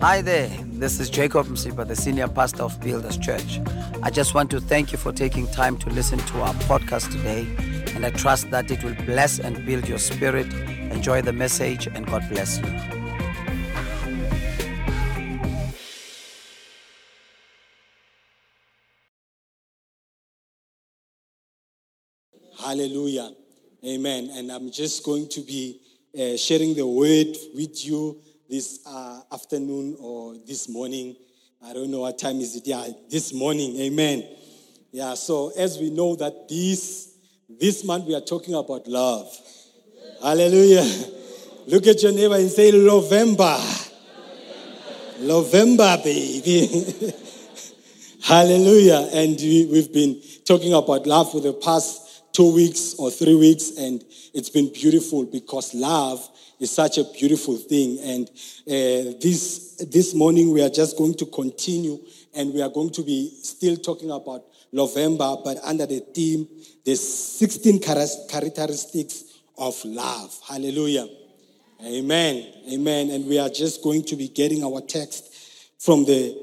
Hi there, this is Jacob Msipa, the senior pastor of Builders Church. I just want to thank you for taking time to listen to our podcast today, and I trust that it will bless and build your spirit. Enjoy the message, and God bless you. Hallelujah. Amen. And I'm just going to be uh, sharing the word with you this uh, afternoon or this morning. I don't know what time is it. Yeah, this morning. Amen. Yeah, so as we know that this this month we are talking about love. Hallelujah. Look at your neighbor and say November. November, baby. Hallelujah. And we, we've been talking about love for the past two weeks or three weeks, and it's been beautiful because love is such a beautiful thing. And uh, this this morning we are just going to continue, and we are going to be still talking about November, but under the theme, the 16 characteristics of love. Hallelujah. Amen. Amen. And we are just going to be getting our text from the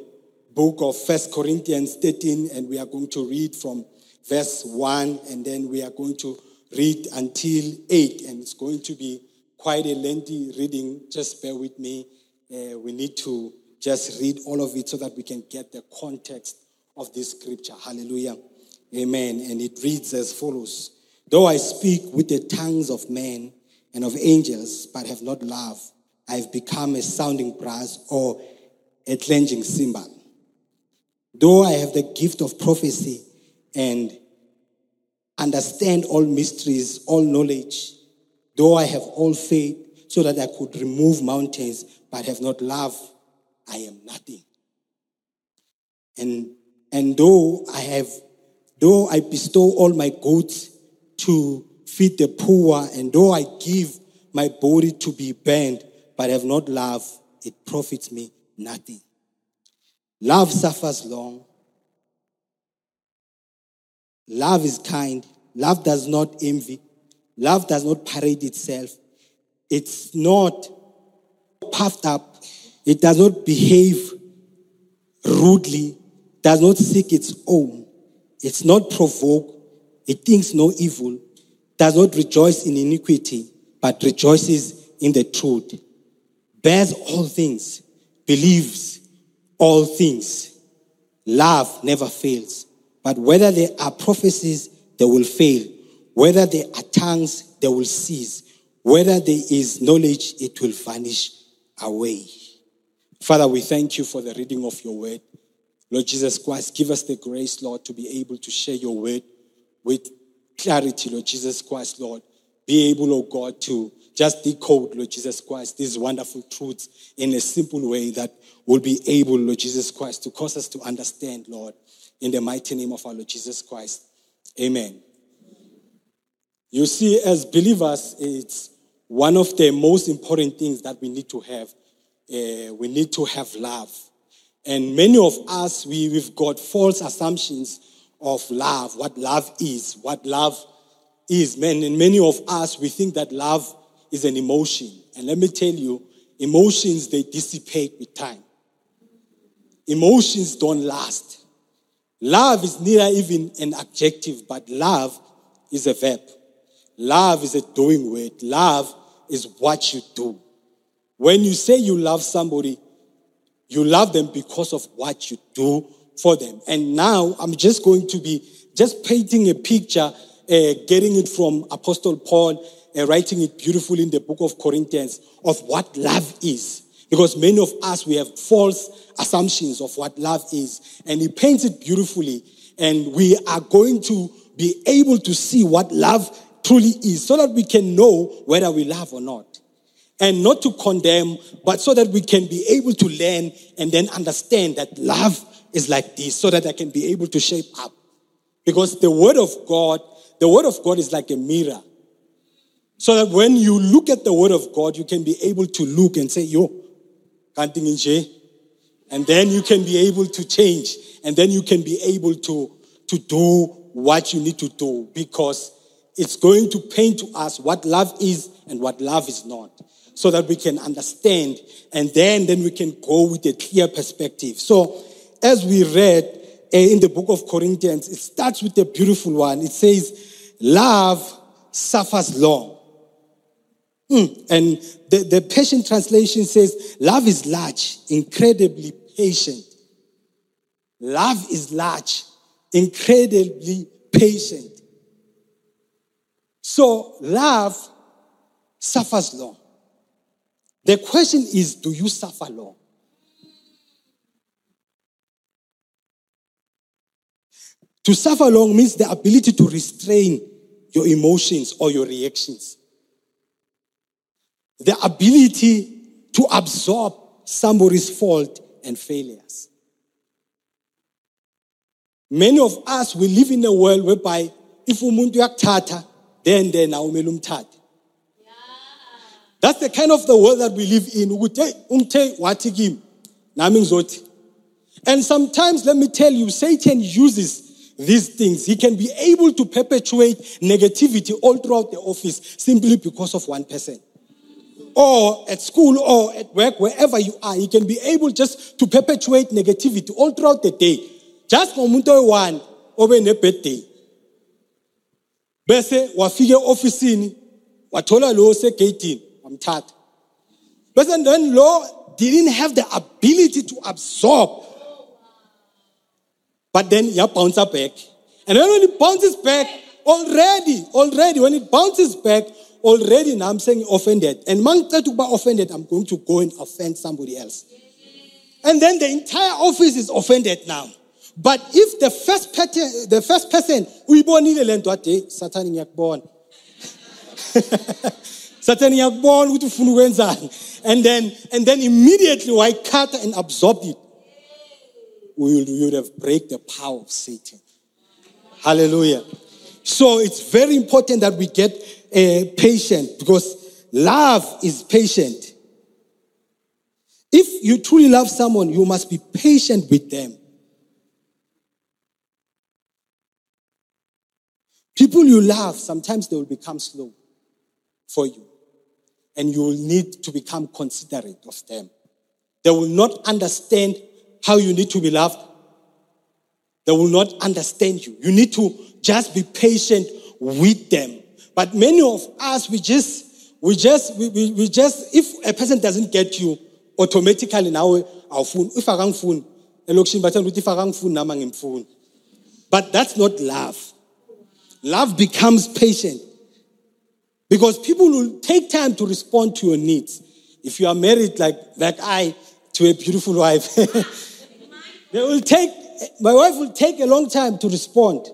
book of First Corinthians 13, and we are going to read from verse 1, and then we are going to read until 8, and it's going to be quite a lengthy reading. Just bear with me. Uh, we need to just read all of it so that we can get the context of this scripture. Hallelujah. Amen. And it reads as follows Though I speak with the tongues of men and of angels, but have not love, I have become a sounding brass or a clanging cymbal. Though I have the gift of prophecy and understand all mysteries, all knowledge, though I have all faith, so that I could remove mountains, but have not love, I am nothing. And, and though I have, though I bestow all my goods to feed the poor, and though I give my body to be burned, but have not love, it profits me nothing. Love suffers long. Love is kind. Love does not envy. Love does not parade itself. It's not puffed up. It does not behave rudely, does not seek its own. It's not provoked. It thinks no evil, does not rejoice in iniquity, but rejoices in the truth. Bears all things, believes all things. Love never fails. But whether there are prophecies, they will fail. Whether there are tongues, they will cease. Whether there is knowledge, it will vanish away. Father, we thank you for the reading of your word. Lord Jesus Christ, give us the grace, Lord, to be able to share your word with clarity, Lord Jesus Christ, Lord. Be able, oh God, to just decode, Lord Jesus Christ, these wonderful truths in a simple way that will be able, Lord Jesus Christ, to cause us to understand, Lord, in the mighty name of our Lord Jesus Christ. Amen. You see, as believers, it's one of the most important things that we need to have. Uh, we need to have love. And many of us, we, we've got false assumptions of love, what love is, what love is. Man, and many of us, we think that love is an emotion. And let me tell you, emotions, they dissipate with time. Emotions don't last. Love is neither even an adjective, but love is a verb. Love is a doing word. Love is what you do. When you say you love somebody, you love them because of what you do for them. And now I'm just going to be just painting a picture, uh, getting it from Apostle Paul, uh, writing it beautifully in the book of Corinthians of what love is. Because many of us, we have false assumptions of what love is. And he paints it beautifully. And we are going to be able to see what love truly is so that we can know whether we love or not. And not to condemn, but so that we can be able to learn and then understand that love is like this so that I can be able to shape up. Because the word of God, the word of God is like a mirror. So that when you look at the word of God, you can be able to look and say, yo, And then you can be able to change. And then you can be able to, to do what you need to do because it's going to paint to us what love is and what love is not. so that we can understand and then, then we can go with a clear perspective. So, as we read uh, in the book of Corinthians, it starts with a beautiful one. It says, Love suffers long. Mm. And the, the Passion Translation says, Love is large, incredibly patient. Love is large, incredibly patient. So, love suffers long. The question is do you suffer long? To suffer long means the ability to restrain your emotions or your reactions. The ability to absorb somebody's fault and failures. Many of us, we live in a world whereby if umuntu yakuthatha, then then awumele umthathe. That's the kind of the world that we live in. And sometimes, let me tell you, Satan uses these things. He can be able to perpetuate negativity all throughout the office simply because of one person. Or at school or at work, wherever you are, you can be able just to perpetuate negativity all throughout the day. Just ngomuntu one obe ne-birthday. Bese wafike ofisini wathola lo segeyidini wamthatha but then law didn't have the ability to absorb but then you bounce back and when it bounces back already already when it bounces back already now i'm saying offended. And man to be offended i'm going to go and offend somebody else. And then the entire office is offended now. But if the first person the first person uyibonile lento ade satan ngiyakubona. Satan yakubona ukuthi ufuna ukwenzani. And then and then immediately wayikhatha and absorbed it. We would have break the power of Satan. Hallelujah. So it's very important that we get uh, patient because love is patient. If you truly love someone, you must be patient with them. People you love, sometimes they will become slow for you and you will need to become considerate of them. They will not understand how you need to be loved. They will not understand you. You need to just be patient with them. But many of us, we just, we just, we, we, we just, if a person doesn't get you, automatically now our phone, if I can phone, if I can phone, But that's not love. Love becomes patient. Because people will take time to respond to your needs. If you are married like, like I to a beautiful wife, they will take, my wife will take a long time to respond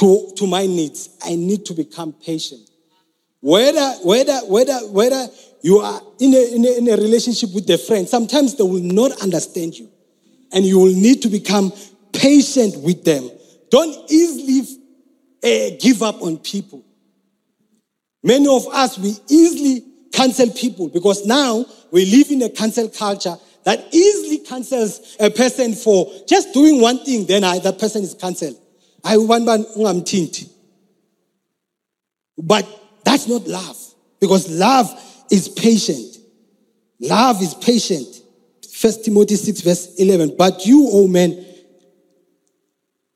to, to my needs. I need to become patient. Whether, whether, whether, whether you are in a, in, a, in a relationship with a friend, sometimes they will not understand you. And you will need to become patient with them. Don't easily uh, give up on people. Many of us, we easily cancel people because now we live in a cancel culture that easily cancels a person for just doing one thing, then I, that person is I want But that's not love because love is patient. Love is patient. First Timothy 6, verse 11. But you, O men,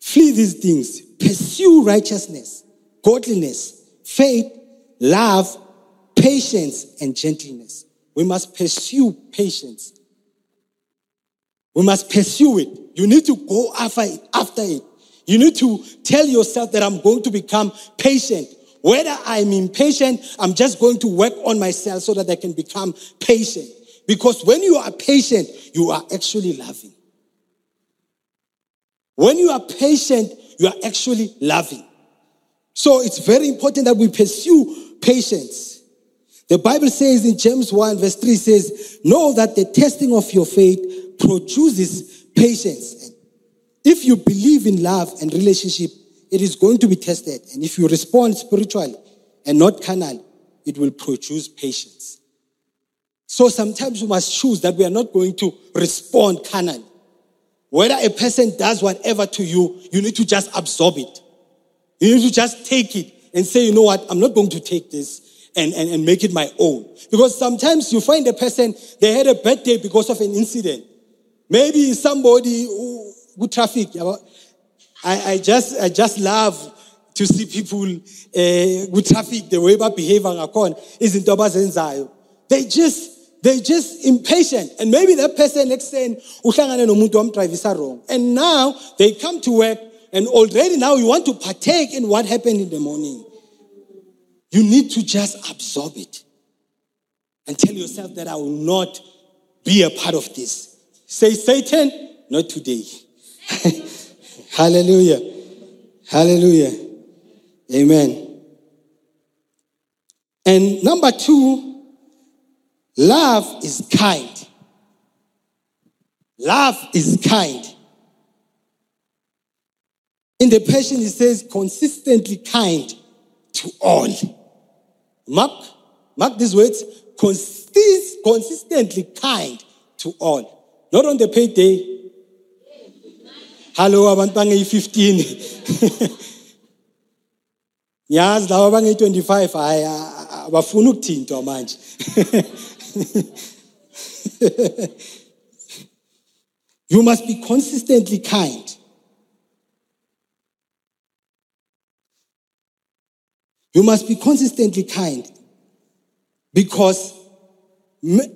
flee these things, pursue righteousness, godliness, faith, love, patience, and gentleness. We must pursue patience. We must pursue it. You need to go after it, after it. You need to tell yourself that I'm going to become patient. Whether I'm impatient, I'm just going to work on myself so that I can become patient. Because when you are patient, you are actually loving. When you are patient, you are actually loving. So it's very important that we pursue patience. The Bible says in James 1, verse 3 says, Know that the testing of your faith produces patience. If you believe in love and relationship, it is going to be tested. And if you respond spiritually and not carnal, it will produce patience. So sometimes we must choose that we are not going to respond carnal. Whether a person does whatever to you, you need to just absorb it. You need to just take it and say, you know what, I'm not going to take this. and, and, and make it my own. Because sometimes you find a person, they had a bad day because of an incident. Maybe somebody who, who traffic. I, I, just, I just love to see people uh, with traffic, the way behave isn't abazenzayo. They just they just impatient. And maybe that person next uhlangane nomuntu wrong. And now they come to work and already now you want to partake in what happened in the morning. You need to just absorb it and tell yourself that I will not be a part of this. Say, Satan, not today. Hallelujah. Hallelujah. Amen. And number two, Love is kind. Love is kind. In the Passion, it says consistently kind to all. Mark, mark these words. Consist, consistently kind to all. Not on the payday. Hello, abantu bangeyi-15. Yazi laba bangeyi-25 hayi abafuna ukuthintwa manje. you must be consistently kind. You must be consistently kind because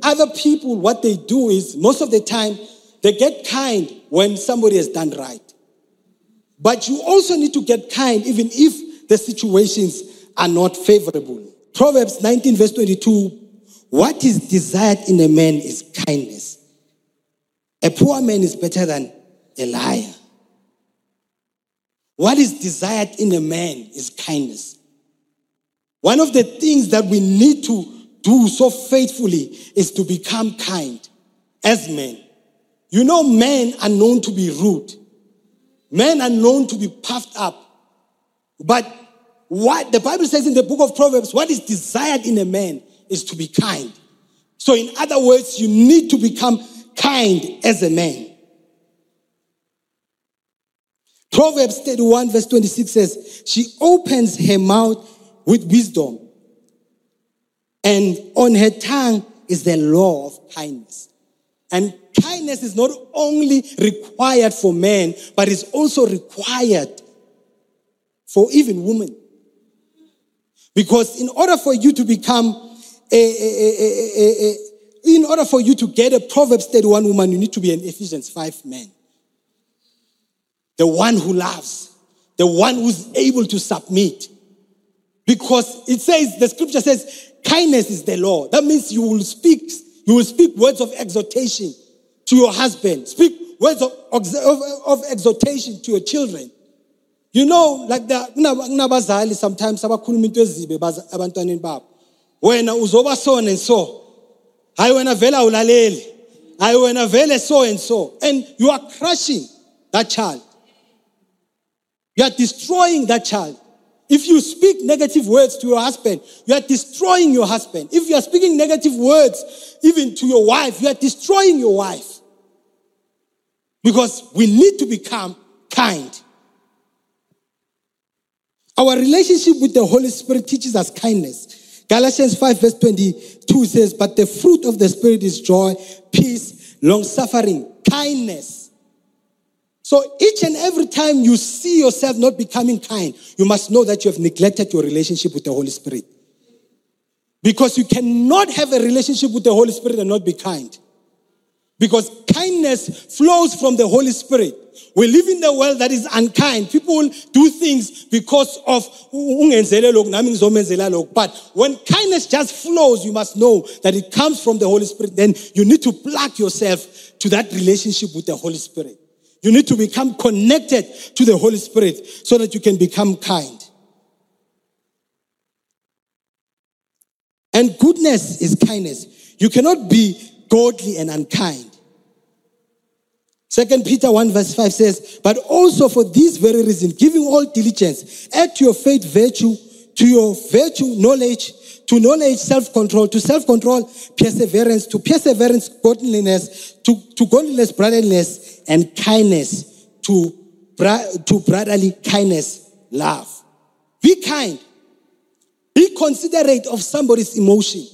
other people, what they do is most of the time they get kind when somebody has done right. But you also need to get kind even if the situations are not favorable. Proverbs 19, verse 22 what is desired in a man is kindness. A poor man is better than a liar. What is desired in a man is kindness. One of the things that we need to do so faithfully is to become kind as men. You know, men are known to be rude. Men are known to be puffed up. But what the Bible says in the book of Proverbs, what is desired in a man is to be kind. So, in other words, you need to become kind as a man. Proverbs 31, verse 26 says, She opens her mouth with wisdom, and on her tongue is the law of kindness. And kindness is not only required for men, but is also required for even women. Because in order for you to become a in order for you to get a Proverbs 31 woman, you need to be an Ephesians 5 man. The one who loves, the one who's able to submit. Because it says, the scripture says, kindness is the law. That means you will speak, you will speak words of exhortation to your husband, speak words of, of, of exhortation to your children. You know, like the kunabazali sometimes abakhuluma into ezibe abantwaneni babo. Wena uzoba so and so. Hayi wena vele awulaleli. Hayi wena vele so and so. And you are crushing that child. You are destroying that child if you speak negative words to your husband you are destroying your husband. If you are speaking negative words even to your wife you are destroying your wife. Because we need to become kind. Our relationship with the holy spirit teaches us kindness. Galatians 5, verse 22 says, But the fruit of the Spirit is joy, peace, long suffering, kindness. So each and every time you see yourself not becoming kind, you must know that you have neglected your relationship with the Holy Spirit. Because you cannot have a relationship with the Holy Spirit and not be kind. Because kindness flows from the Holy Spirit. We live in a world that is unkind. People do things because of but when kindness just flows, you must know that it comes from the Holy Spirit. Then you need to plug yourself to that relationship with the Holy Spirit. You need to become connected to the Holy Spirit so that you can become kind. And goodness is kindness. You cannot be godly and unkind. Second Peter 1 verse 5 says, but also for this very reason, giving all diligence, add to your faith virtue, to your virtue knowledge, to knowledge self-control, to self-control perseverance, to perseverance godliness, to, to godliness brotherliness, and kindness, to, to brotherly kindness love. Be kind. Be considerate of somebody's emotion.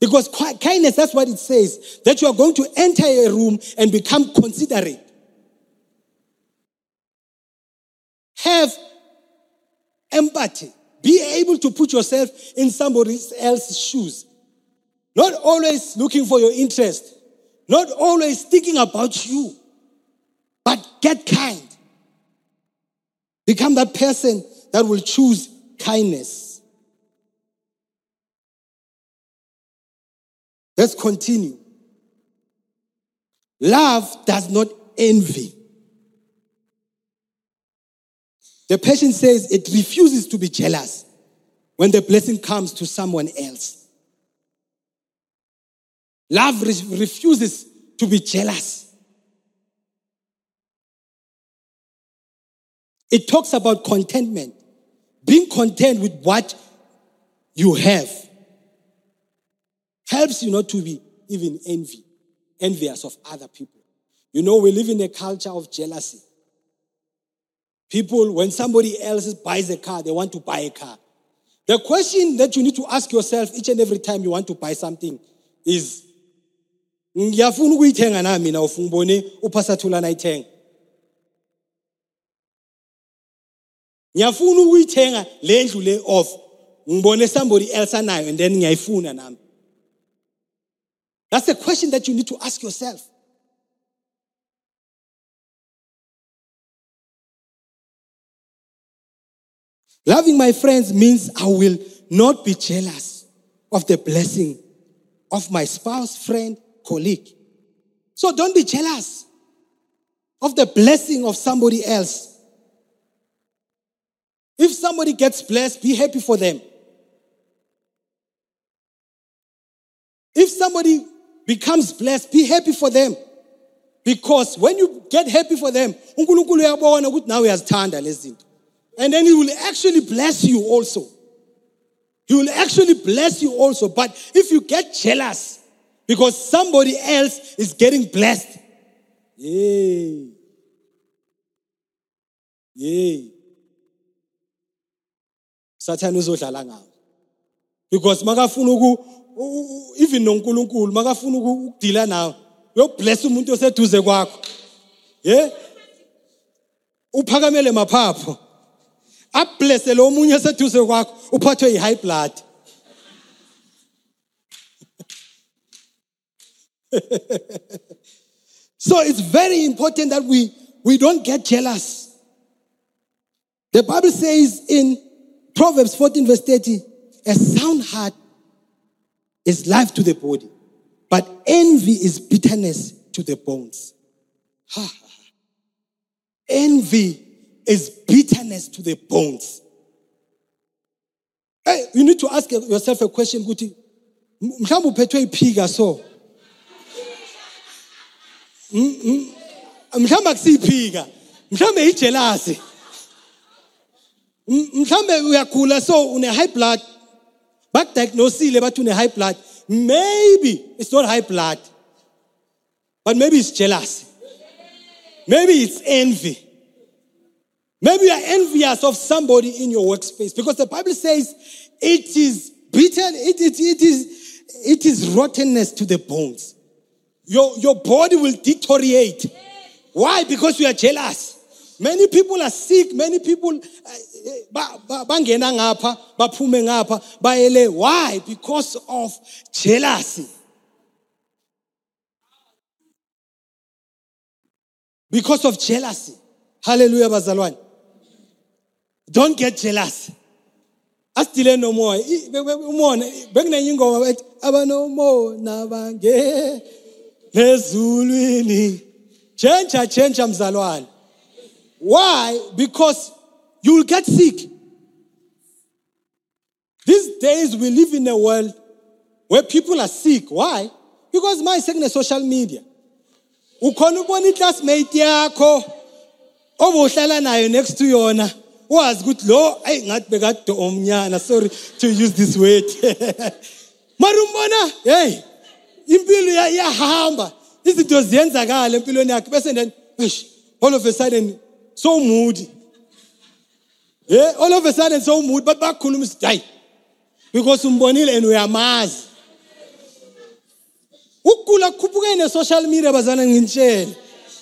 Because kindness, that's what it says, that you are going to enter a room and become considerate. Have empathy. Be able to put yourself in somebody else's shoes. Not always looking for your interest, not always thinking about you, but get kind. Become that person that will choose kindness. Let's continue. Love does not envy. The Passion says it refuses to be jealous when the blessing comes to someone else. Love re- refuses to be jealous. It talks about contentment, being content with what you have. Helps you not to be even envy, envious of other people. You know, we live in a culture of jealousy. People, when somebody else buys a car, they want to buy a car. The question that you need to ask yourself each and every time you want to buy something is ngiyafuna ukuyithenga na mina ufungibone uphasathula nayithenga ngiyafuna ukuyithenga le ndlu le off ngibone somebody else anayo and then ngiyayifuna nami that's the question that you need to ask yourself Loving my friends means I will not be jealous of the blessing of my spouse, friend, colleague. So don't be jealous of the blessing of somebody else. If somebody gets blessed, be happy for them. If somebody becomes blessed, be happy for them. Because when you get happy for them, uyabona ukuthi nawe uyazithanda lezi zinto. And then he will actually bless you also. He will actually bless you also. But if you get jealous because somebody else is getting blessed, yay. Yay. Satan uzodlala ngawo. Because makafuna uku even noNkulunkulu makafuna ukudila nawe uyobless umuntu oseduze kwakho. Yeah? Uphakamele maphapho. ablese lo omunye eseduze kwakho uphathwe yi-high blood so it's very important that we, we don't get jealous. The Bible says in Proverbs 14, verse 30, a sound heart is life to the body, but envy is bitterness to the bones. envy is bitterness to the bones. Hey, you need to ask yourself a question ukuthi mhlawumbe uphethwe iphika so? Mhlawumbe akusiyiphika mhlawumbe ijelasi mhlawumbe uyagula so une high blood bakudiagnosile bathi une high blood maybe it's not high blood but maybe it's jealousy maybe it's envy Maybe you are envious of somebody in your workspace because the Bible says it is bitter, it, it, it, is, it is rottenness to the bones. Your, your body will deteriorate. Why? Because you are jealous. Many people are sick. Many people bangena ngapha baphume ngapha bayele why because of jealousy because of jealousy hallelujah bazalwane don't get jealous. Asitile no more. Umona bekunenye ingoma bathi abanomona bange lezulwini. Change change mzalwane. Why? Because you will get sick. These days we live in a world where people are sick. Why? Because my second social media. Ukhona ubona i-classmate yakho obuhlala nayo next to yona wazi ukuthi lo ayi ngathi bekade omnyana sorry to use this word mara umbona hey impilo iyahamba izinto ziyenzakala empilweni yakhe bese then all of a sudden so moody yeah all of a sudden so moody but bakhuluma isithi hayi because umbonile and uyamazi. Ukugula kukhuphuke ne-social media bazana ngintshele.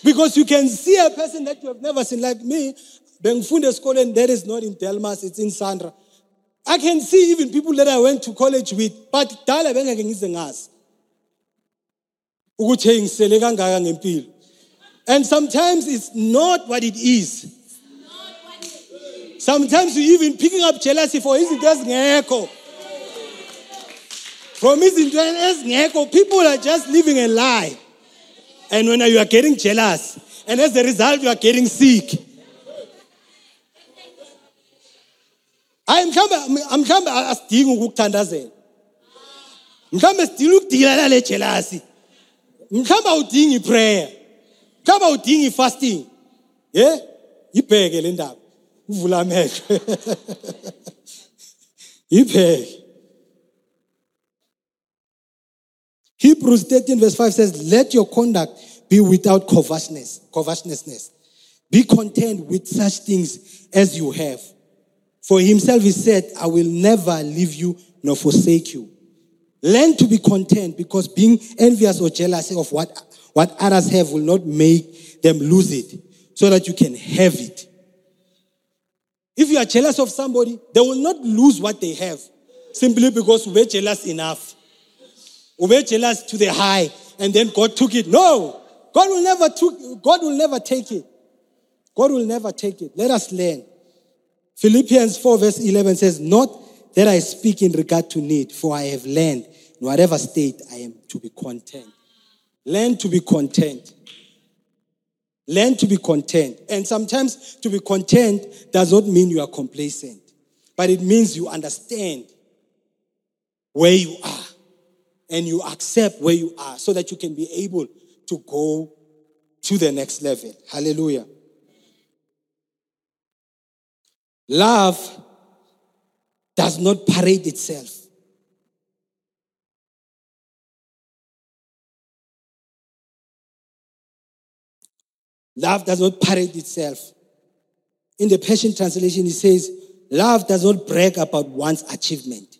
Because you can see a person that you have never seen like me bengifunda esikoleni that is not in delmas it's in sandra. I can see even people that i went to college with but dala bengeke ngize ngazi. Ukuthi hey ngisele kangaka ngempilo. And sometimes it's not what it is. Sometimes you even picking up jealousy for izinto ezingekho. From izinto ezingekho people are just living a lie. And when you are getting jealous and as a result you are getting sick. Hayi mhlawumbe mhlawumbe asidingi ukukuthandazela. Mhlawumbe sidinga ukudila nale jealousy. Mhlawumbe awudingi prayer mhlawumbe awudingi fasting ye ibheke le ndaba uvula amehlo ibheke Hebrews 13, verse 5 says, Let your conduct be without covetousness, covetousness. Be content with such things as you have. For himself he said, I will never leave you nor forsake you. Learn to be content because being envious or jealous of what, what others have will not make them lose it so that you can have it. If you are jealous of somebody, they will not lose what they have simply because we're jealous enough. We're jealous to the high, and then God took it. No, God will never took, God will never take it. God will never take it. Let us learn. Philippians 4, verse 11 says, Not that I speak in regard to need, for I have learned in whatever state I am to be content. Learn to be content. Learn to be content. And sometimes to be content does not mean you are complacent, but it means you understand where you are and you accept where you are so that you can be able to go to the next level. Hallelujah. Love does not parade itself. Love does not parade itself. In the Passion Translation, it says, Love does not brag about one's achievement.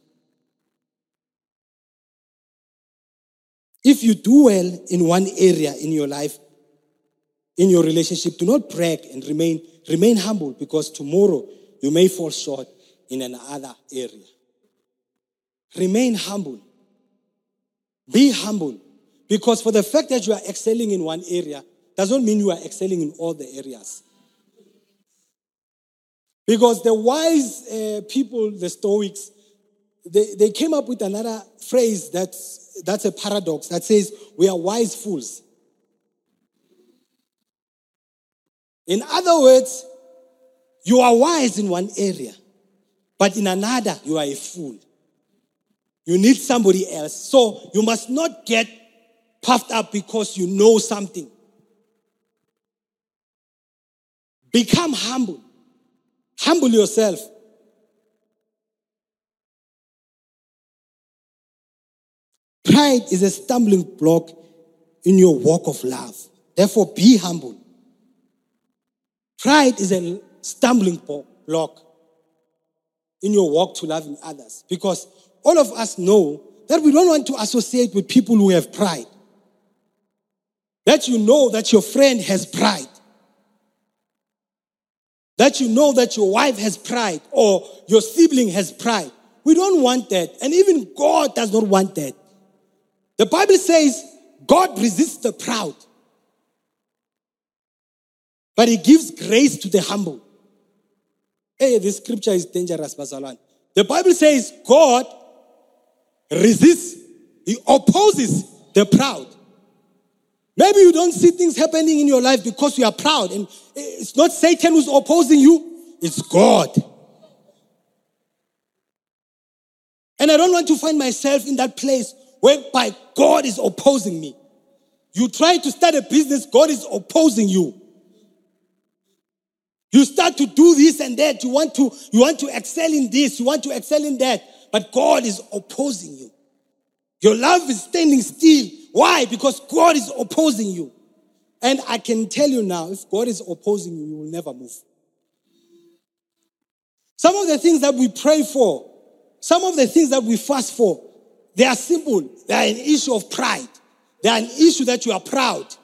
If you do well in one area in your life, in your relationship, do not brag and remain, remain humble because tomorrow you may fall short in another area. Remain humble. Be humble. Because for the fact that you are excelling in one area doesn't mean you are excelling in all the areas. Because the wise uh, people, the Stoics, they, they came up with another phrase that's that's a paradox that says we are wise fools. In other words, you are wise in one area, but in another, you are a fool. You need somebody else. So you must not get puffed up because you know something. Become humble. Humble yourself. Pride is a stumbling block in your walk of love. Therefore, be humble. Pride is a stumbling block in your walk to loving others because all of us know that we don't want to associate with people who have pride. That you know that your friend has pride. That you know that your wife has pride or your sibling has pride. We don't want that. And even God does not want that. The Bible says God resists the proud, but He gives grace to the humble. Hey, this scripture is dangerous, Basalan. The Bible says God resists, He opposes the proud. Maybe you don't see things happening in your life because you are proud, and it's not Satan who's opposing you, it's God. And I don't want to find myself in that place whereby God is opposing me. You try to start a business, God is opposing you. You start to do this and that. You want to, you want to excel in this, you want to excel in that, but God is opposing you. Your love is standing still. Why? Because God is opposing you. And I can tell you now, if God is opposing you, you will never move. Some of the things that we pray for, some of the things that we fast for, they are simple. They are an issue of pride. They are an issue that you are proud.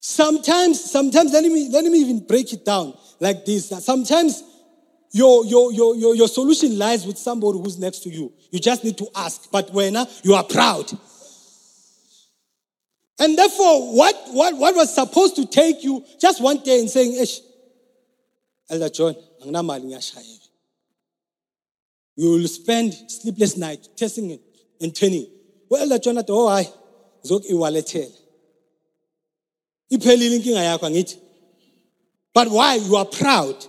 Sometimes, sometimes, let me, let me even break it down like this. Sometimes your, your, your, your, your solution lies with somebody who's next to you. You just need to ask. But when you are proud. And therefore, what, what, what was supposed to take you just one day and saying, Ish, Elder John, you will spend sleepless night testing it and turning. Well, Elder John, oh, I, zok iwalethele. Iphelile inkinga yakho. But why? You are proud.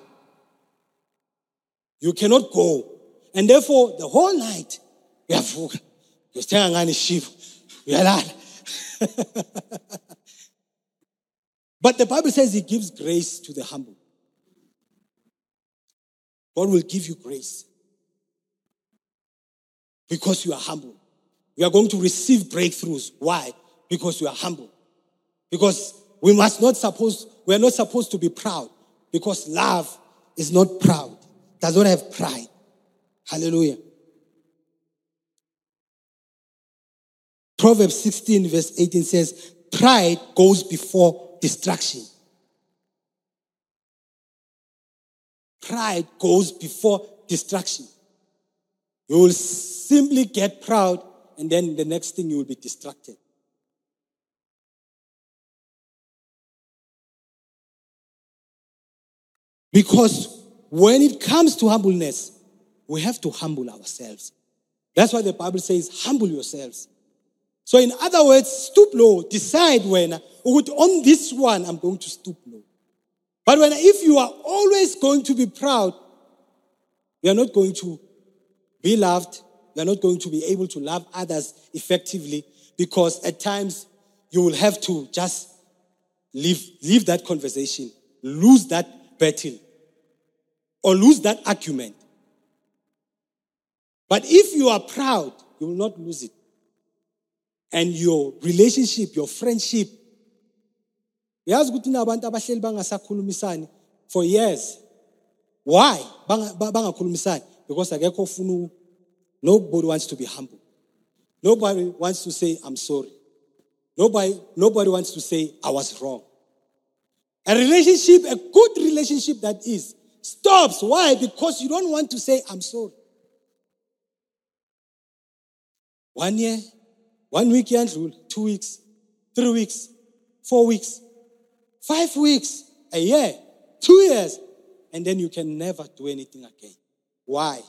You cannot go. And therefore, the whole night, uyavuka. Uyosithenga ngani ishivo. Uyalala. but the Bible says he gives grace to the humble. God will give you grace because you are humble. You are going to receive breakthroughs. Why? Because you are humble. Because we must not suppose, we are not supposed to be proud because love is not proud, does not have pride. Hallelujah. Proverbs 16, verse 18 says, Pride goes before destruction. Pride goes before destruction. You will simply get proud, and then the next thing you will be distracted. Because when it comes to humbleness, we have to humble ourselves. That's why the Bible says, humble yourselves. So, in other words, stoop low, decide when, on this one, I'm going to stoop low. But when, if you are always going to be proud, you are not going to be loved, you are not going to be able to love others effectively because at times you will have to just leave, leave that conversation, lose that battle, or lose that argument. But if you are proud, you will not lose it. And your relationship, your friendship. for years. Why? Bangakhulumisani? Because akekho ofuna nobody wants to be humble. Nobody wants to say i'm sorry. Nobody nobody wants to say i was wrong. A relationship a good relationship that is stops why because you don't want to say i'm sorry one year one week two weeks, three weeks, four weeks, five weeks, a year, two years, and then you can never do anything again. Why?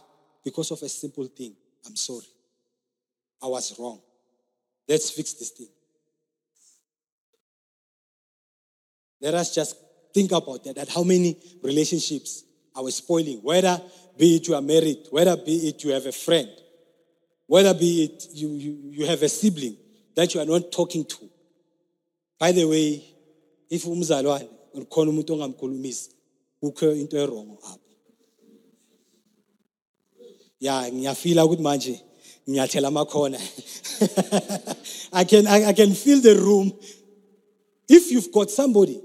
Because of a simple thing. I'm sorry. I was wrong. Let's fix this thing. Let us just think about that, that how many relationships are we spoiling, whether be it you are married, whether be it you have a friend, whether be it you, you, you have a sibling that you are not talking to. By the way, if umzalwane ukhona umuntu ongamkhulumisi kukho into erongo apho. Ya ngiyafila ukuthi manje ngiyathela amakhona. I can I, I can feel the room. If you've got somebody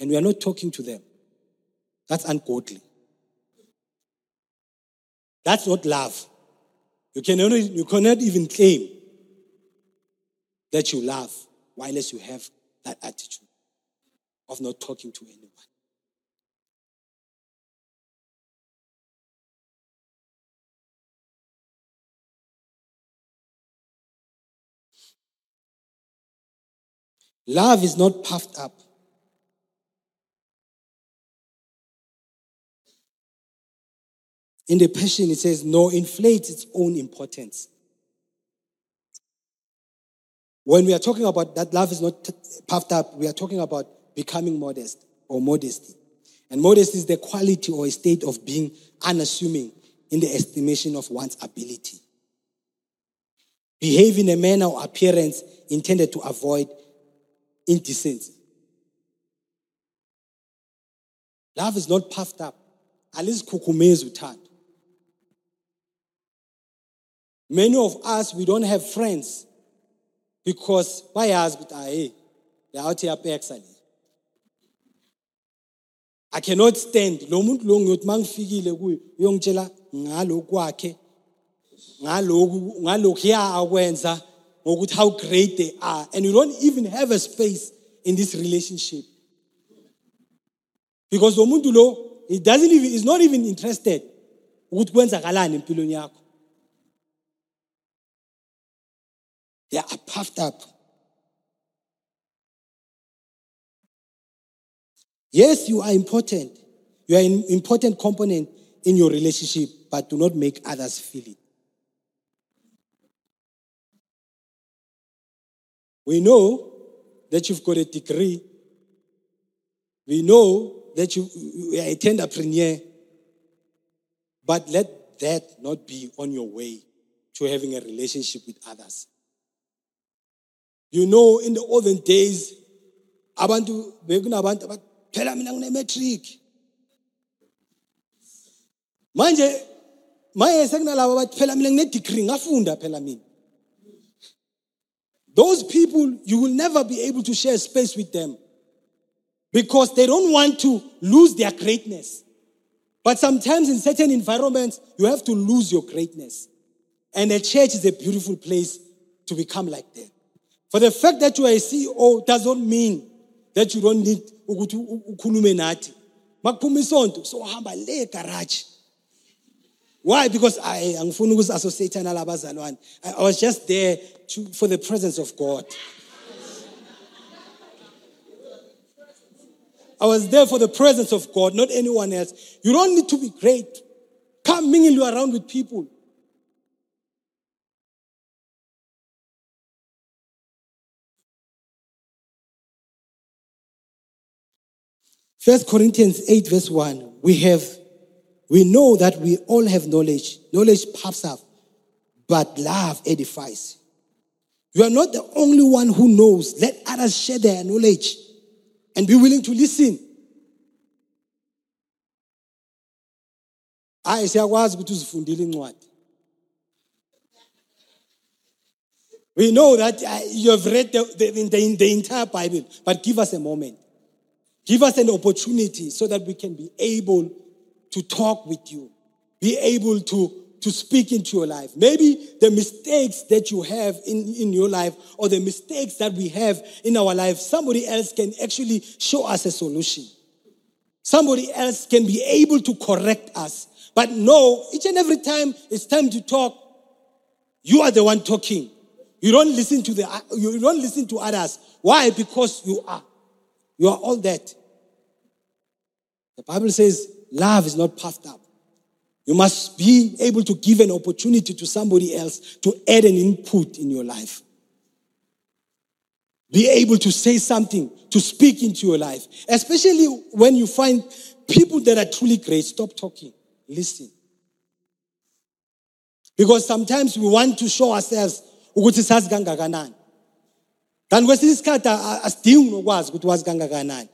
and we are not talking to them, that's ungodly. That's not love. You cannot, you cannot even claim that you love while you have that attitude of not talking to anyone. Love is not puffed up. In the Passion, it says, nor inflates its own importance. When we are talking about that love is not puffed up, we are talking about becoming modest or modesty. And modesty is the quality or a state of being unassuming in the estimation of one's ability. Behave in a manner or appearance intended to avoid indecency. Love is not puffed up. Alisikhukhumezi uthando. Many of us, we don't have friends because bayazi ukuthi hayi le awuthi yapeksa le I cannot stand. Lo muntu lo ngiyothi mangifikile kuye uyongitshela ngalo kwakhe ngaloku ngalokhu akwenza ngokuthi how great they are. And you don't even have a space in this relationship. Because lo muntu lo he doesn't even is not even interested ukuthi kwenzakalani empilweni yakho they are puffed up. Yes you are important. You are an important component in your relationship but do not make others feel it. We know that you've got a degree. We know that you, you are a tenderpreneur, but let that not be on your way to having a relationship with others. You know, in the olden days, abantu bekunabantu abathi mina ngine-matric manje manje sekunalabo abathi phela mina ngine-degree ngafunda phela mina those people you will never be able to share space with them because they don't want to lose their greatness. But sometimes in certain environments, you have to lose your greatness. And a church is a beautiful place to become like that. For the fact that you are a CEO does not mean that you don't need ukuthi ukhulume nathi. Makuphuma isonto so hamba le garage. Why? Because I angifuni ukuzi-associate nalabazalwane. I was just there to, for the presence of God. I was there for the presence of God, not anyone else. You don't need to be great. Come mingle you around with people. First Corinthians 8, verse 1. We have, we know that we all have knowledge. Knowledge puffs up, but love edifies. You are not the only one who knows. Let others share their knowledge and be willing to listen. hayi siyakwazi ukuthi we know that uh, you have read the, the, the, the entire bible but give us a moment give us an opportunity so that we can be able to talk with you be able to to speak into your life. Maybe the mistakes that you have in, in your life or the mistakes that we have in our life, somebody else can actually show us a solution. Somebody else can be able to correct us. But no, each and every time it's time to talk, you are the one talking. You don't listen to the you don't listen to others. Why? Because you are. You are all that. The Bible says love is not puffed up. You must be able to give an opportunity to somebody else to add an input in your life. Be able to say something, to speak into your life. Especially when you find people that are truly great, stop talking. Listen. Because sometimes we want to show ourselves. Kanti kwesinye isikhathi asidingi nokwazi ukuthi wazi kangakanani.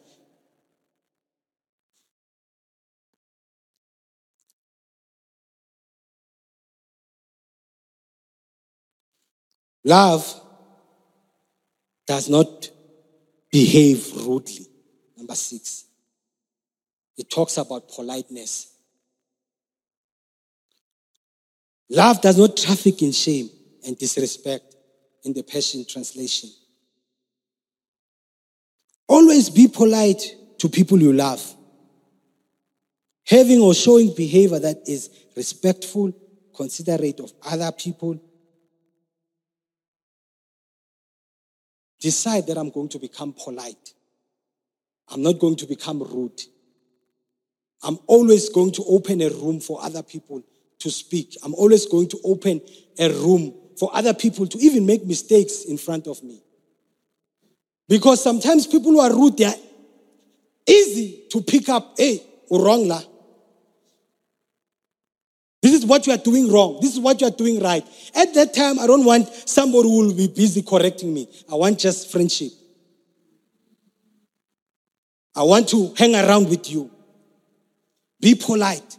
Love does not behave rudely. Number six, it talks about politeness. Love does not traffic in shame and disrespect in the Passion Translation. Always be polite to people you love. Having or showing behavior that is respectful, considerate of other people, decide that I'm going to become polite. I'm not going to become rude. I'm always going to open a room for other people to speak. I'm always going to open a room for other people to even make mistakes in front of me. Because sometimes people who are rude, they are easy to pick up. Hey, wrong la. This is what you are doing wrong. This is what you are doing right. At that time, I don't want somebody who will be busy correcting me. I want just friendship. I want to hang around with you. Be polite.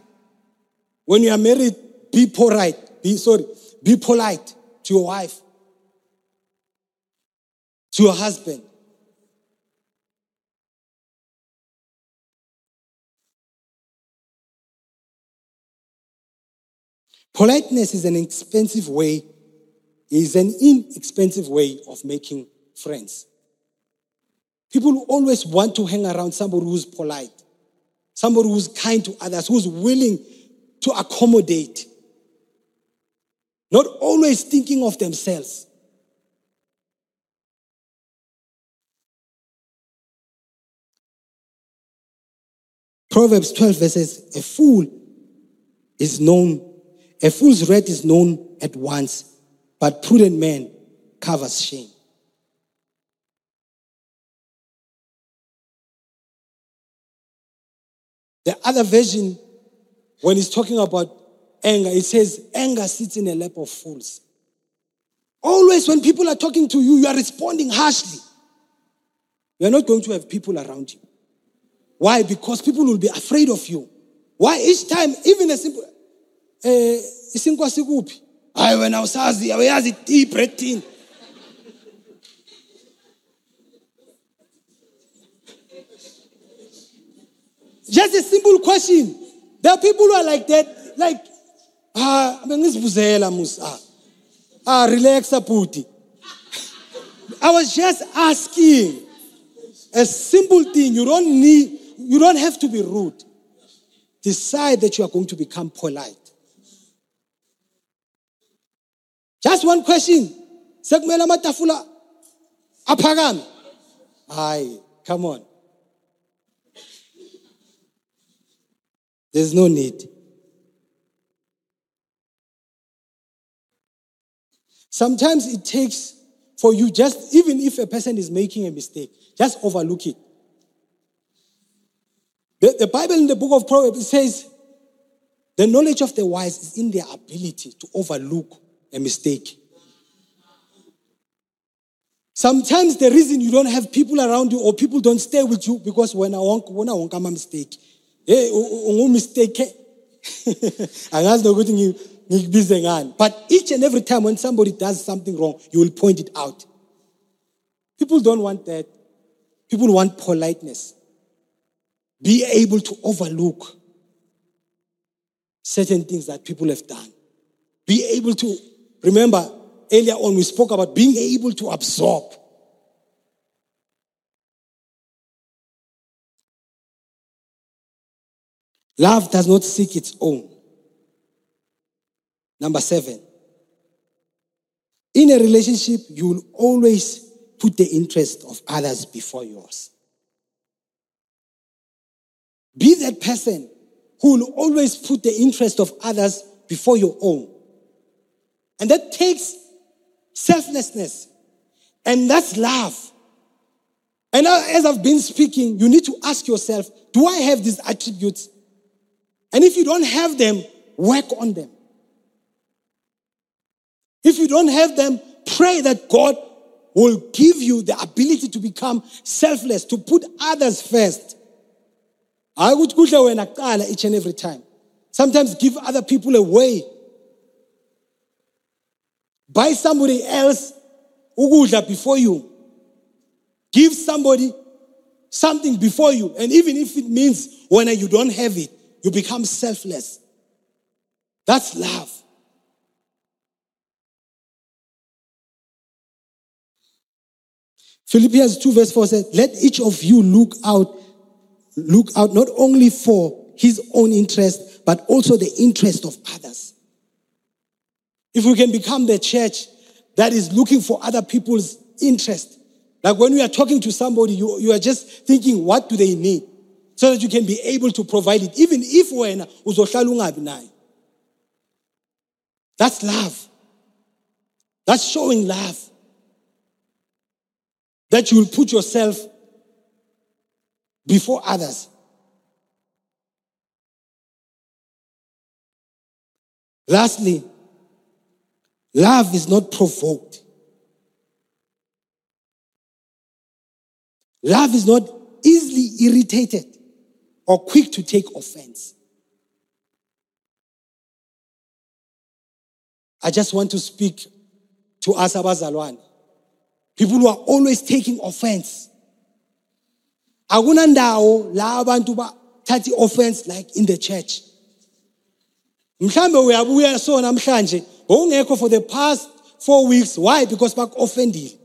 When you are married, be polite. Be sorry, be polite to your wife, to your husband. Politeness is an expensive way, is an inexpensive way of making friends. People always want to hang around somebody who's polite, somebody who's kind to others, who's willing to accommodate, not always thinking of themselves. Proverbs 12 verses, a fool is known, a fool's wrath is known at once, but prudent man covers shame. The other version, when he's talking about anger, it says, anger sits in a lap of fools. Always when people are talking to you, you are responding harshly. You are not going to have people around you. Why? Because people will be afraid of you. Why? Each time, even a simple, eh, isinkwa sikuphi? Hayi wena usazi, awuyazi breathing. Just a simple question. There are people who are like that, like, ah, bengizibuzela musa. Ah, ah relax, puti. I was just asking a simple thing. You don't need, you don't have to be rude. Decide that you are going to become polite. Just one question. Sekumela matafula aphakame. Hayi, come on. There's no need. Sometimes it takes for you just, even if a person is making a mistake, just overlook it. The, the Bible in the book of Proverbs says, the knowledge of the wise is in their ability to overlook a mistake. Sometimes the reason you don't have people around you or people don't stay with you because when I want, when I want a mistake, hey ungumistake angazi nokuthi ngikubize ngani. But each and every time when somebody does something wrong you will point it out. People don't want that. People want politeness. Be able to overlook certain things that people have done. Be able to remember earlier on we spoke about being able to absorb Love does not seek its own. Number seven. In a relationship, you will always put the interest of others before yours. Be that person who will always put the interest of others before your own. And that takes selflessness. And that's love. And as I've been speaking, you need to ask yourself do I have these attributes and if you don't have them, work on them. If you don't have them, pray that God will give you the ability to become selfless, to put others first. I would go each and every time. Sometimes give other people away. Buy somebody else ukudla before you. Give somebody something before you. And even if it means when you don't have it, you become selfless. That's love. Philippians 2 verse 4 says, let each of you look out, look out not only for his own interest, but also the interest of others. If we can become the church that is looking for other people's interest, like when we are talking to somebody, you, you are just thinking, what do they need? so that you can be able to provide it even if wena uzohlala ungabi nayo that's love. That's showing love. That you will put yourself before others. Lastly love is not provoked love is not easily irritated or quick to take offense. I just want to speak to us abazalwane. People who are always taking offense. Akunandawo la abantu bathatha offense like in the church. Mhlambe uyabuya so namhlanje ngokungekho for the past four weeks. Why? Because baku-offendile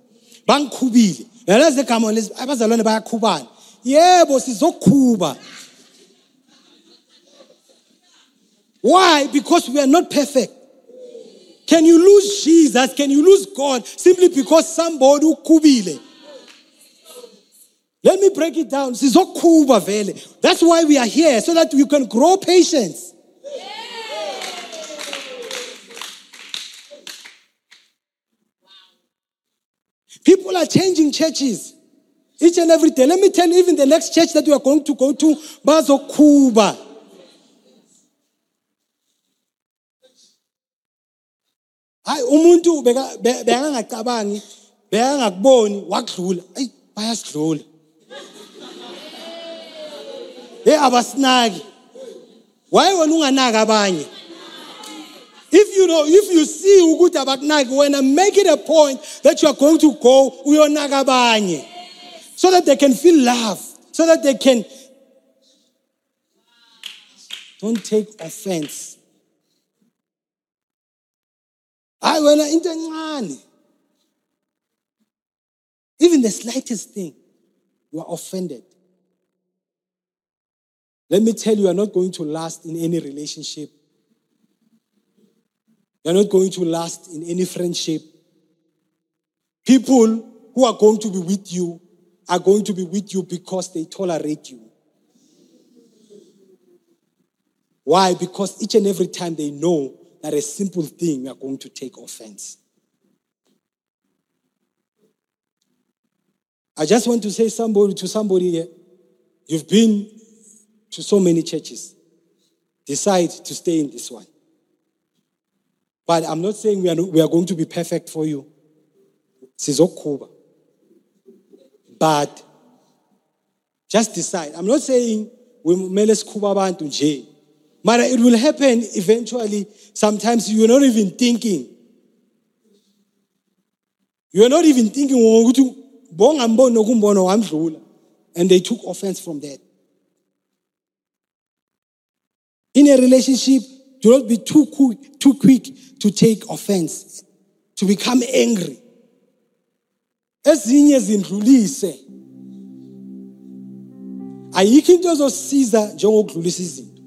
bangikhubile. Yalazi igama lezi? Abazalwane bayakhubana yebo sizokhuba why? Because we are not perfect. Can you lose jesus? Can you lose god? Simply because somebody ukhubile. Let me break it down. Sizokhuba vele. That's why we are here so that we can grow patience People are changing churches. Each and every day. Let me tell you, even the next church that we are going to go to, Bazokuba. hayi umuntu bekangacabangi bekangakuboni wakudlula. Ayi bayasidlula. Hey abasinaki. Waye wena unganaki abanye if you know, if you see ukuthi abakunaki wena make it a point that you are going to go uyonaka abanye. So that they can feel love. So that they can don't take offense. Hayi wena into encane. Even the slightest thing you are offended. Let me tell you you are not going to last in any relationship you're not going to last in any friendship. People who are going to be with you are going to be with you because they tolerate you. Why? Because each and every time they know that a simple thing you are going to take offense. I just want to say somebody to somebody here. You've been to so many churches. Decide to stay in this one. But I'm not saying we are, we are going to be perfect for you. Sizokhuba. But just decide. I'm not saying we sikhuba abantu nje. But it will happen eventually. Sometimes you're not even thinking. You're not even thinking. And they took offense from that. In a relationship, do not be too quick, too quick to take offense, to become angry. Ezinye zindlulise. Ayikho into ezosiza njengokudlulisa izinto.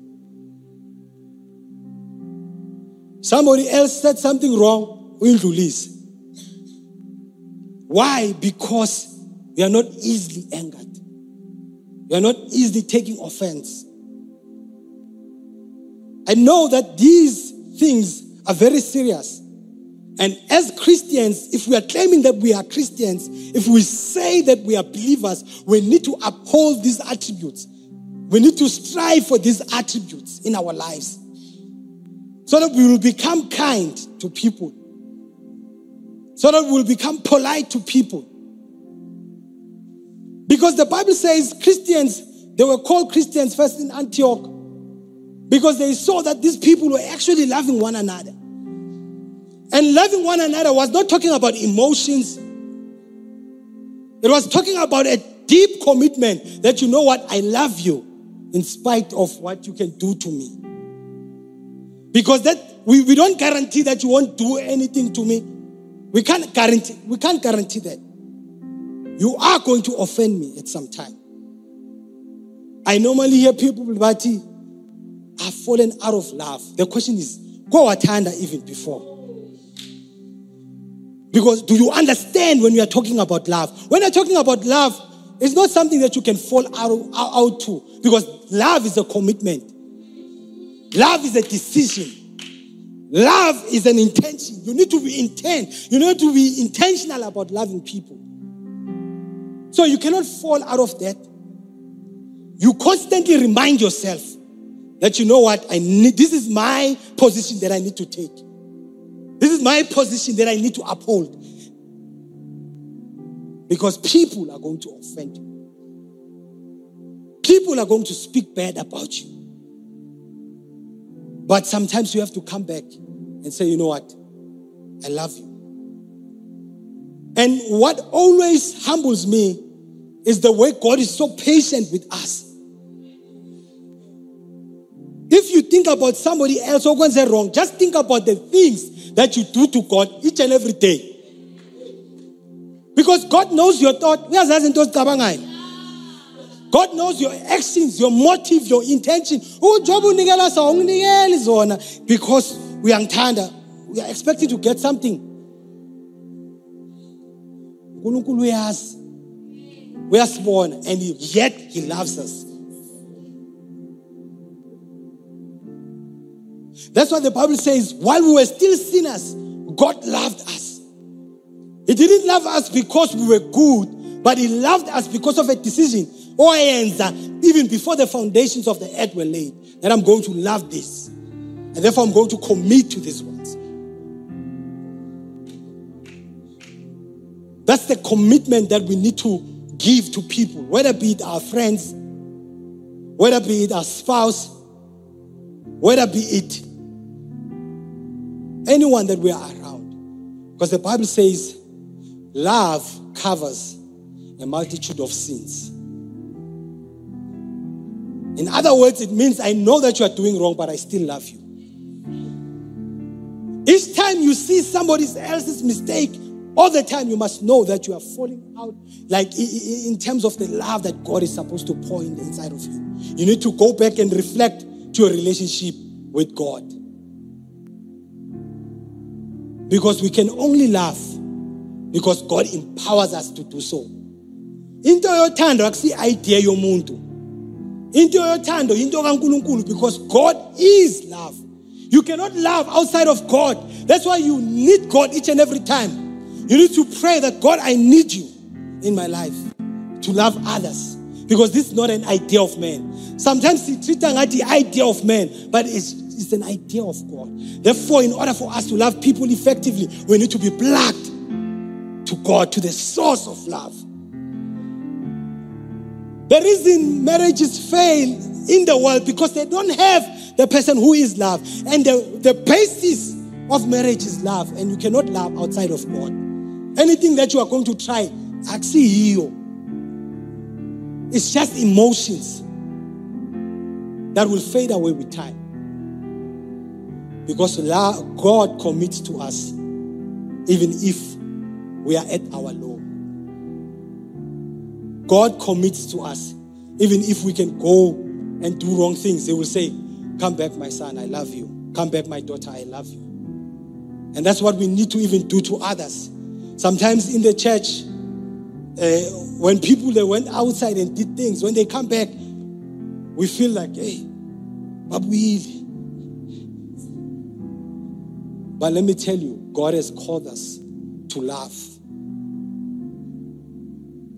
Somebody else said something wrong, uyindlulise. Why? Because we are not easily angered. We are not easily taking offense. I know that these things are very serious. And as Christians, if we are claiming that we are Christians, if we say that we are believers, we need to uphold these attributes. We need to strive for these attributes in our lives so that we will become kind to people, so that we will become polite to people. Because the Bible says Christians, they were called Christians first in Antioch because they saw that these people were actually loving one another. And loving one another was not talking about emotions, it was talking about a deep commitment that you know what, I love you in spite of what you can do to me. Because that we, we don't guarantee that you won't do anything to me. We can't guarantee, we can't guarantee that. You are going to offend me at some time. I normally hear people, but have fallen out of love. The question is, go attender even before. Because do you understand when we are talking about love? When you're talking about love, it's not something that you can fall out, out, out to because love is a commitment. Love is a decision. Love is an intention. You need to be intent. You need to be intentional about loving people. So you cannot fall out of that. You constantly remind yourself that you know what I need. This is my position that I need to take. This is my position that I need to uphold. Because people are going to offend you. People are going to speak bad about you. But sometimes you have to come back and say, you know what? I love you. And what always humbles me is the way God is so patient with us. If you think about somebody else okwenze wrong, just think about the things that you do to God each and every day. Because God knows your thought. God knows your actions, your motive, your intention. Oh, uJob unikela so unginikeli zona because uyangithanda. We are expecting to get something. We are Uyasibona and yet he loves us. That's what the Bible says. While we were still sinners, God loved us. He didn't love us because we were good, but He loved us because of a decision. Oh, Oyenza, even before the foundations of the earth were laid, that I'm going to love this. And therefore, I'm going to commit to these ones. That's the commitment that we need to give to people, whether be it our friends, whether be it our spouse, whether be it anyone that we are around. Because the Bible says, love covers a multitude of sins. In other words, it means I know that you are doing wrong, but I still love you. Each time you see somebody else's mistake, all the time you must know that you are falling out, like in terms of the love that God is supposed to pour in the inside of you. You need to go back and reflect to your relationship with God. Because we can only love because God empowers us to do so. Into yothando akusi idea yomuntu. Into your yothando into because God is love. You cannot love outside of God. That's why you need God each and every time. You need to pray that God, I need you in my life to love others because this is not an idea of man. Sometimes we treat the idea of man, but it's an idea of God. Therefore, in order for us to love people effectively, we need to be plugged to God, to the source of love. The reason marriages fail in the world because they don't have the person who is love. And the, the basis of marriage is love. And you cannot love outside of God. Anything that you are going to try, actually, you. It's just emotions that will fade away with time. Because God commits to us even if we are at our low. God commits to us even if we can go and do wrong things. They will say, Come back, my son, I love you. Come back, my daughter, I love you. And that's what we need to even do to others. Sometimes in the church, uh, when people they went outside and did things, when they come back, we feel like, hey, but we but let me tell you, God has called us to love.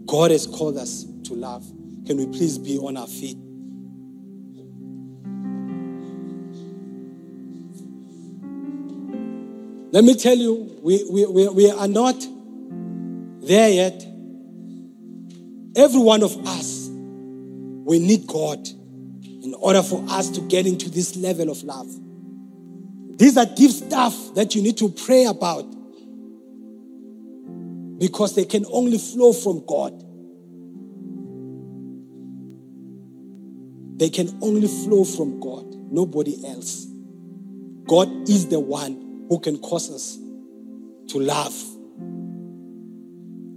God has called us to love. Can we please be on our feet? Let me tell you, we, we, we, we are not there yet. Every one of us, we need God in order for us to get into this level of love. These are deep stuff that you need to pray about because they can only flow from God. They can only flow from God, nobody else. God is the one who can cause us to love.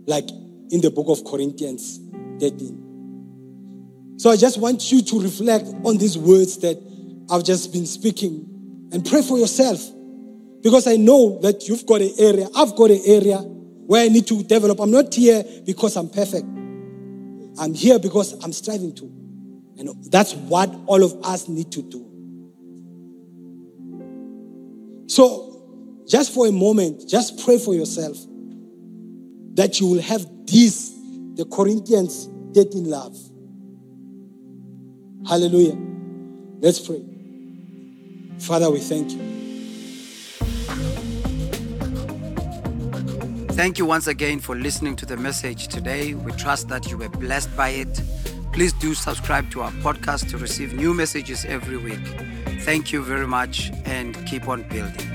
Like in the book of Corinthians 13. So I just want you to reflect on these words that I've just been speaking and pray for yourself. Because I know that you've got an area, I've got an area where I need to develop. I'm not here because I'm perfect. I'm here because I'm striving to. And that's what all of us need to do. So, just for a moment, just pray for yourself that you will have this, the Corinthians 13 love. Hallelujah. Let's pray. Father, we thank you. Thank you once again for listening to the message today. We trust that you were blessed by it. Please do subscribe to our podcast to receive new messages every week. Thank you very much and keep on building.